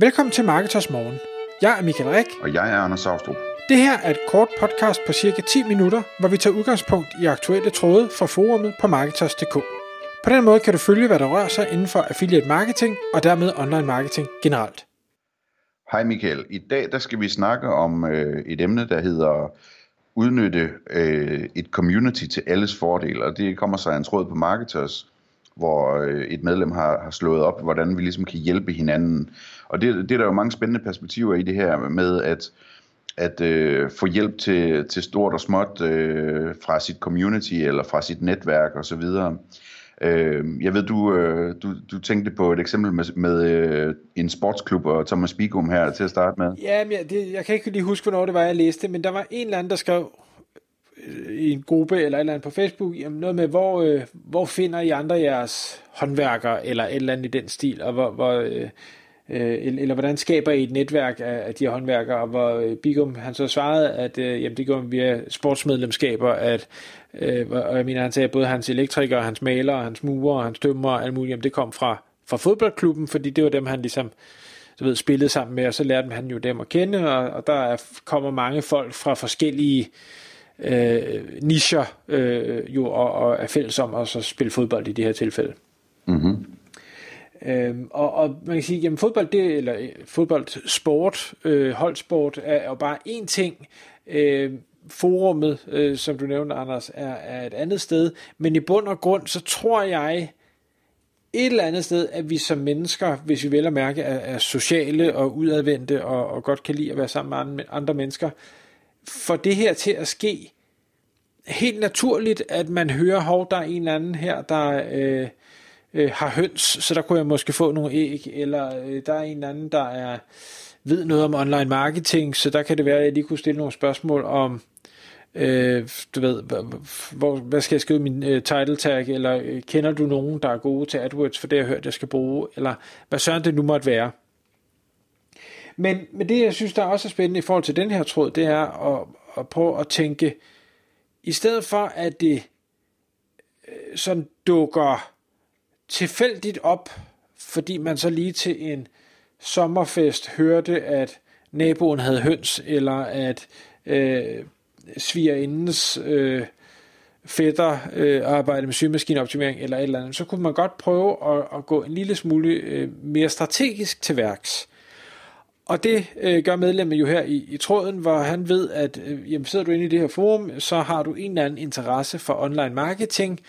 Velkommen til Marketers Morgen. Jeg er Michael Rik. Og jeg er Anders Saustrup. Det her er et kort podcast på cirka 10 minutter, hvor vi tager udgangspunkt i aktuelle tråde fra forumet på Marketers.dk. På den måde kan du følge, hvad der rører sig inden for affiliate marketing og dermed online marketing generelt. Hej Michael. I dag der skal vi snakke om øh, et emne, der hedder udnytte øh, et community til alles fordel. Og det kommer sig af en tråd på Marketers, hvor øh, et medlem har, har slået op, hvordan vi ligesom kan hjælpe hinanden. Og det, det er der jo mange spændende perspektiver i det her med at, at øh, få hjælp til, til stort og småt øh, fra sit community eller fra sit netværk osv. Øh, jeg ved, du, øh, du, du tænkte på et eksempel med, med øh, en sportsklub og Thomas Bigum her til at starte med. Ja, men jeg, det, jeg kan ikke lige huske, hvornår det var, jeg læste, men der var en eller anden, der skrev Øh, i en gruppe eller et eller andet på Facebook, jamen noget med, hvor, øh, hvor finder I andre jeres håndværkere, eller et eller andet i den stil, og hvor, hvor øh, øh, eller hvordan skaber I et netværk af, af de her håndværkere, og hvor øh, Bigum, han så svarede, at øh, jamen, det går via sportsmedlemskaber, at, øh, og jeg mener, han sagde, at både hans elektrikere, hans malere, hans murer, hans dømmer og alt muligt, jamen, det kom fra, fra fodboldklubben, fordi det var dem, han ligesom du ved, spillede sammen med, og så lærte han jo dem at kende, og, og der er, kommer mange folk fra forskellige øh, øh, nischer øh, jo og, og er fælles om at så spille fodbold i det her tilfælde. Mm-hmm. Øhm, og, og man kan sige, jamen fodbold, det, eller øh, fodboldsport, øh, holdsport, er jo bare én ting. Øh, forummet, øh, som du nævnte, Anders, er, er et andet sted. Men i bund og grund, så tror jeg et eller andet sted, at vi som mennesker, hvis vi vel at mærke, er, er sociale og udadvendte og, og godt kan lide at være sammen med andre mennesker, for det her til at ske helt naturligt, at man hører, hov, der er en eller anden her, der øh, øh, har høns, så der kunne jeg måske få nogle æg, eller øh, der er en eller anden, der er ved noget om online marketing, så der kan det være, at jeg lige kunne stille nogle spørgsmål om, øh, du ved, hvor, hvad skal jeg skrive min øh, title tag, eller øh, kender du nogen, der er gode til AdWords, for det jeg har hørt, jeg skal bruge, eller hvad søren det nu måtte være. Men, men det, jeg synes, der også er spændende i forhold til den her tråd, det er at, at prøve at tænke, i stedet for at det øh, sådan dukker tilfældigt op, fordi man så lige til en sommerfest hørte, at naboen havde høns, eller at øh, svigerindens øh, fætter øh, arbejde med symaskineoptimering eller et eller andet, så kunne man godt prøve at, at gå en lille smule øh, mere strategisk til værks. Og det øh, gør medlemmet jo her i, i tråden, hvor han ved, at øh, jamen, sidder du inde i det her forum, så har du en eller anden interesse for online marketing,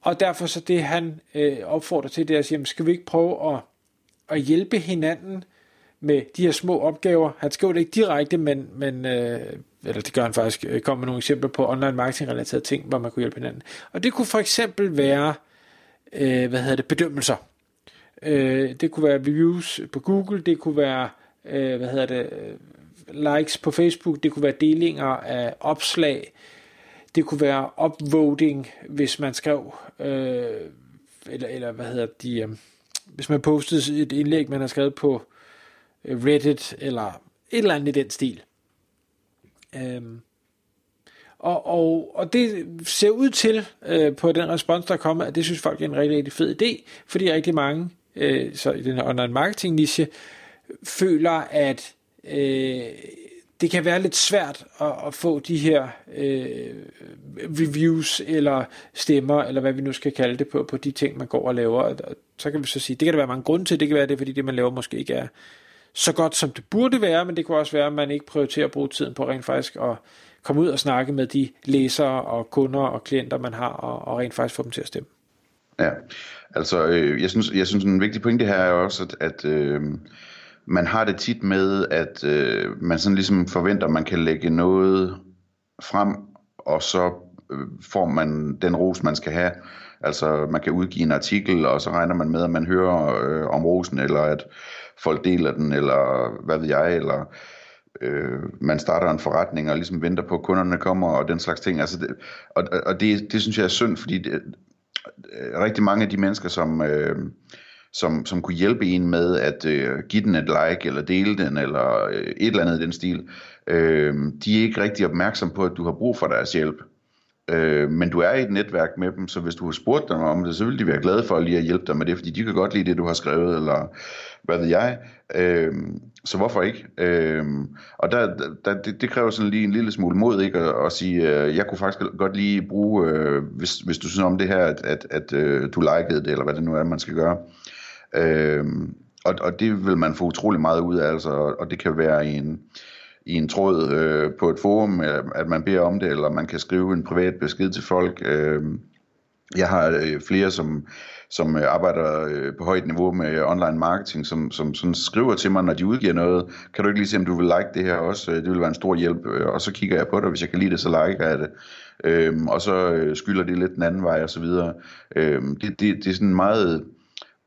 og derfor så det han øh, opfordrer til, det er at sige, jamen, skal vi ikke prøve at, at hjælpe hinanden med de her små opgaver. Han skriver det ikke direkte, men, men øh, eller det gør han faktisk, øh, kommer med nogle eksempler på online marketing relaterede ting, hvor man kunne hjælpe hinanden. Og det kunne for eksempel være, øh, hvad hedder det, bedømmelser. Øh, det kunne være reviews på Google, det kunne være øh, hvad hedder det, likes på Facebook, det kunne være delinger af opslag, det kunne være upvoting, hvis man skrev, øh, eller, eller hvad hedder de, øh, hvis man postede et indlæg, man har skrevet på øh, Reddit, eller et eller andet i den stil. Øh, og, og, og det ser ud til øh, på den respons, der kommer, at det synes folk er en rigtig, rigtig fed idé, fordi rigtig mange, øh, så i den her online marketing niche, føler, at øh, det kan være lidt svært at, at få de her øh, reviews eller stemmer, eller hvad vi nu skal kalde det, på, på de ting, man går og laver. Og så kan vi så sige, det kan der være mange grunde til. Det kan være det, fordi det, man laver, måske ikke er så godt, som det burde være, men det kan også være, at man ikke prioriterer at bruge tiden på rent faktisk at komme ud og snakke med de læsere og kunder og klienter, man har, og, og rent faktisk få dem til at stemme. Ja, altså øh, jeg, synes, jeg synes en vigtig pointe her er også, at, at øh, man har det tit med, at øh, man sådan ligesom forventer, at man kan lægge noget frem, og så øh, får man den ros, man skal have. Altså man kan udgive en artikel, og så regner man med, at man hører øh, om rosen, eller at folk deler den, eller hvad ved jeg, eller øh, man starter en forretning og ligesom venter på, at kunderne kommer, og den slags ting. Altså det, og og det, det synes jeg er synd, fordi det, øh, rigtig mange af de mennesker, som... Øh, som, som kunne hjælpe en med at øh, give den et like, eller dele den, eller øh, et eller andet i den stil, øh, de er ikke rigtig opmærksom på, at du har brug for deres hjælp. Øh, men du er i et netværk med dem, så hvis du har spurgt dem om det, så vil de være glade for lige at hjælpe dig med det, fordi de kan godt lide det, du har skrevet, eller hvad ved jeg. Øh, så hvorfor ikke? Øh, og der, der, det, det kræver sådan lige en lille smule mod, ikke? At, at sige, øh, jeg kunne faktisk godt lige bruge, øh, hvis, hvis du synes om det her, at, at, at øh, du likede det, eller hvad det nu er, man skal gøre. Øh, Øhm, og, og det vil man få utrolig meget ud af, altså, og det kan være i en, i en tråd øh, på et forum, at man beder om det, eller man kan skrive en privat besked til folk. Øh, jeg har øh, flere, som, som øh, arbejder øh, på højt niveau med online marketing, som, som sådan skriver til mig, når de udgiver noget, kan du ikke lige se, om du vil like det her også? Øh, det vil være en stor hjælp, øh, og så kigger jeg på det, og hvis jeg kan lide det, så liker jeg det. Øhm, og så øh, skylder de lidt den anden vej, og så videre. Øhm, det, det, det er sådan meget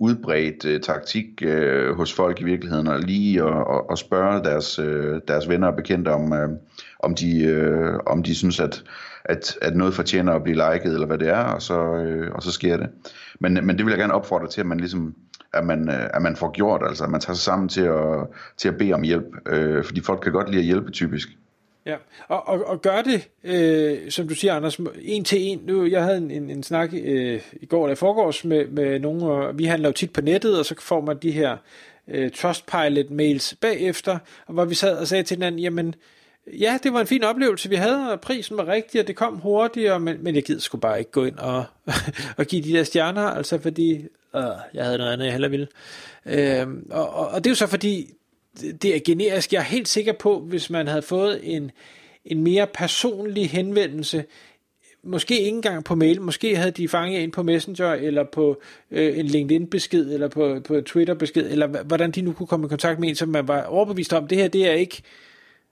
udbredt øh, taktik øh, hos folk i virkeligheden, og lige at, at, at spørge deres, øh, deres venner og bekendte om, øh, om, de, øh, om de synes, at, at, at noget fortjener at blive liket, eller hvad det er, og så, øh, og så sker det. Men, men det vil jeg gerne opfordre til, at man ligesom at man, øh, at man får gjort, altså at man tager sig sammen til at, til at bede om hjælp, øh, fordi folk kan godt lide at hjælpe typisk. Ja, og, og, og gør det, øh, som du siger, Anders, en til en. Nu, jeg havde en, en, en snak øh, i går eller i forgårs med, med nogen, og vi handler jo tit på nettet, og så får man de her øh, Trustpilot-mails bagefter, og hvor vi sad og sagde til hinanden, jamen, ja, det var en fin oplevelse, vi havde, og prisen var rigtig, og det kom hurtigere, men, men jeg gider sgu bare ikke gå ind og, og give de der stjerner, altså fordi, øh, jeg havde noget andet, jeg heller ville. Øh, og, og, og det er jo så fordi, det er generisk. Jeg er helt sikker på, hvis man havde fået en, en mere personlig henvendelse, måske ikke engang på mail, måske havde de fanget ind på Messenger, eller på øh, en LinkedIn-besked, eller på, på Twitter-besked, eller hvordan de nu kunne komme i kontakt med en, som man var overbevist om, det her, det er ikke,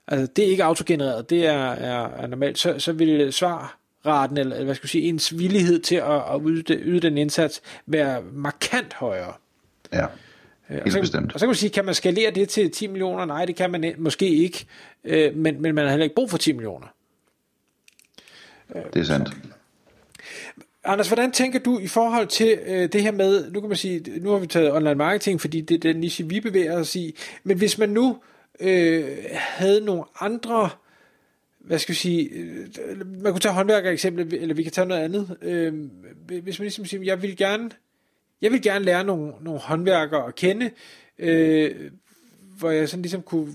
altså, det er ikke autogenereret, det er, er, er normalt, så, så vil svarraten, eller hvad skal jeg sige, ens villighed til at, at yde, yde den indsats, være markant højere. Ja. Helt og så, bestemt. Og så kan man sige, kan man skalere det til 10 millioner? Nej, det kan man måske ikke, øh, men, men man har heller ikke brug for 10 millioner. Det er sandt. Anders, hvordan tænker du i forhold til øh, det her med, nu kan man sige, nu har vi taget online marketing, fordi det er den niche, vi bevæger os i, men hvis man nu øh, havde nogle andre, hvad skal vi sige, øh, man kunne tage håndværker eksempel, eller vi kan tage noget andet, øh, hvis man ligesom siger, jeg vil gerne jeg vil gerne lære nogle, nogle håndværkere at kende, øh, hvor jeg sådan ligesom kunne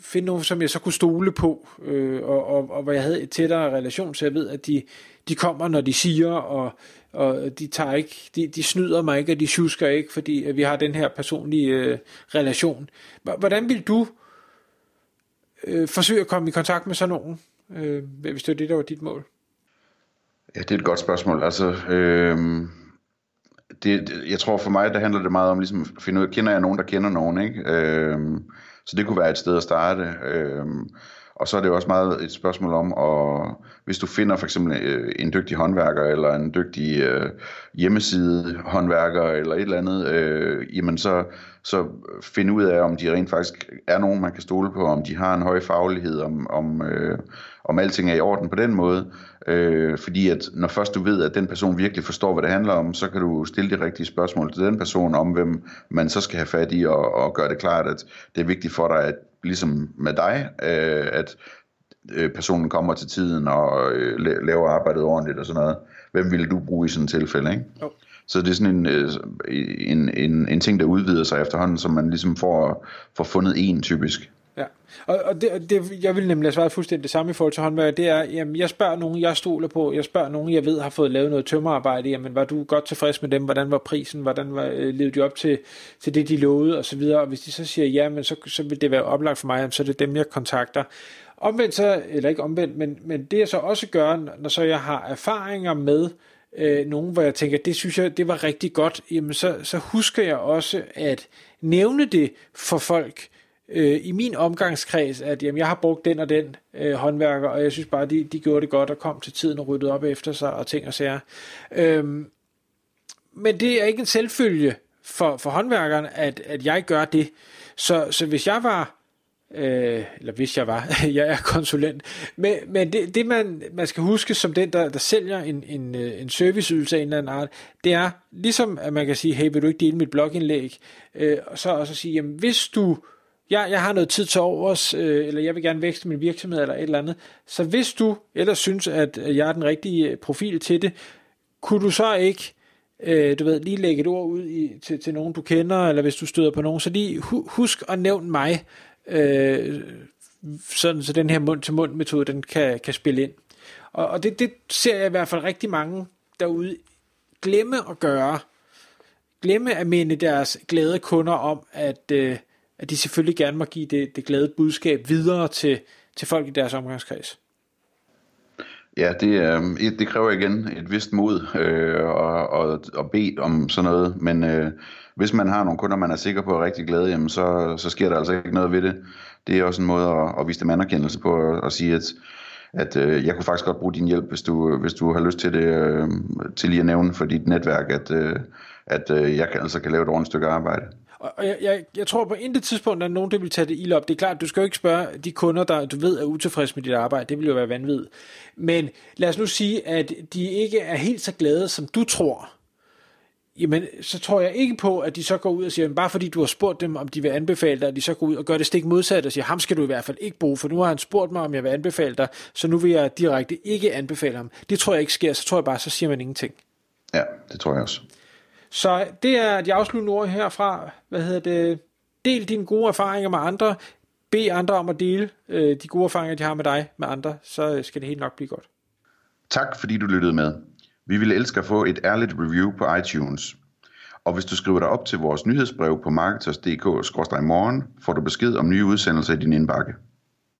finde nogen, som jeg så kunne stole på, øh, og, og, og hvor jeg havde et tættere relation, så jeg ved, at de, de kommer, når de siger, og, og de tager ikke, de, de snyder mig ikke, og de tjusker ikke, fordi at vi har den her personlige øh, relation. Hvordan vil du øh, forsøge at komme i kontakt med sådan nogen, øh, hvis det var det, der var dit mål? Ja, det er et godt spørgsmål. Altså, øh det, jeg tror for mig, der handler det meget om ligesom at finde ud af, kender jeg nogen, der kender nogen, ikke? Øhm, så det kunne være et sted at starte. Øhm, og så er det også meget et spørgsmål om, at, hvis du finder for eksempel øh, en dygtig håndværker, eller en dygtig øh, hjemmeside håndværker, eller et eller andet, øh, jamen så, så finde ud af, om de rent faktisk er nogen, man kan stole på, om de har en høj faglighed, om, om, øh, om alting er i orden på den måde. Øh, fordi at når først du ved, at den person virkelig forstår, hvad det handler om, så kan du stille de rigtige spørgsmål til den person om, hvem man så skal have fat i, og, og gøre det klart, at det er vigtigt for dig, at ligesom med dig, øh, at øh, personen kommer til tiden og øh, laver arbejdet ordentligt og sådan noget. Hvem ville du bruge i sådan et tilfælde, ikke? Oh. Så det er sådan en, øh, en, en, en ting, der udvider sig efterhånden, som man ligesom får, får fundet en typisk. Ja, og, og det, det, jeg vil nemlig have svaret fuldstændig det samme i forhold til håndværk, det er, jamen jeg spørger nogen, jeg stoler på, jeg spørger nogen, jeg ved har fået lavet noget tømmerarbejde, jamen var du godt tilfreds med dem, hvordan var prisen, hvordan var, øh, levede de op til, til det, de lovede, og så videre, og hvis de så siger ja, men så, så vil det være oplagt for mig, så er det dem, jeg kontakter. Omvendt så, eller ikke omvendt, men, men det jeg så også gør, når så jeg har erfaringer med øh, nogen, hvor jeg tænker, det synes jeg, det var rigtig godt, jamen så, så husker jeg også at nævne det for folk, øh, i min omgangskreds, at jamen, jeg har brugt den og den øh, håndværker, og jeg synes bare, de, de gjorde det godt og kom til tiden og ryddede op efter sig og ting og sager. Øhm, men det er ikke en selvfølge for, for håndværkeren, at, at jeg gør det. Så, så hvis jeg var øh, eller hvis jeg var, jeg er konsulent, men, men det, det man, man skal huske som den, der, der sælger en, en, øh, en serviceydelse af en eller anden art, det er ligesom, at man kan sige, hey, vil du ikke dele mit blogindlæg, øh, og så også sige, jamen hvis du jeg, jeg har noget tid til overs, øh, eller jeg vil gerne vækste min virksomhed, eller et eller andet. Så hvis du ellers synes, at jeg er den rigtige øh, profil til det, kunne du så ikke, øh, du ved, lige lægge et ord ud i, til, til nogen, du kender, eller hvis du støder på nogen, så lige hu, husk at nævne mig, øh, sådan så den her mund-til-mund metode, den kan, kan spille ind. Og, og det, det ser jeg i hvert fald rigtig mange derude glemme at gøre. Glemme at minde deres glade kunder om, at, øh, at de selvfølgelig gerne må give det, det glade budskab videre til, til folk i deres omgangskreds. Ja, det, øh, det kræver igen et vist mod øh, og, og, og bede om sådan noget, men øh, hvis man har nogle kunder, man er sikker på er rigtig glade, jamen så, så sker der altså ikke noget ved det. Det er også en måde at, at vise dem anerkendelse på at, at sige, at, at øh, jeg kunne faktisk godt bruge din hjælp, hvis du, hvis du har lyst til det, øh, til lige at nævne for dit netværk, at, øh, at øh, jeg kan, altså kan lave et ordentligt stykke arbejde. Og jeg, jeg, jeg tror på intet tidspunkt, at nogen der vil tage det ild op. Det er klart, du skal jo ikke spørge de kunder, der du ved er utilfredse med dit arbejde. Det vil jo være vanvittigt. Men lad os nu sige, at de ikke er helt så glade, som du tror. Jamen, så tror jeg ikke på, at de så går ud og siger, bare fordi du har spurgt dem, om de vil anbefale dig, at de så går ud og gør det stik modsat og siger, ham skal du i hvert fald ikke bruge, for nu har han spurgt mig, om jeg vil anbefale dig, så nu vil jeg direkte ikke anbefale ham. Det tror jeg ikke sker, så tror jeg bare, så siger man ingenting. Ja, det tror jeg også. Så det er de afsluttende ord herfra. Hvad hedder det? Del dine gode erfaringer med andre. Bed andre om at dele øh, de gode erfaringer, de har med dig, med andre. Så øh, skal det helt nok blive godt. Tak fordi du lyttede med. Vi ville elske at få et ærligt review på iTunes. Og hvis du skriver dig op til vores nyhedsbrev på marketers.dk-morgen, får du besked om nye udsendelser i din indbakke.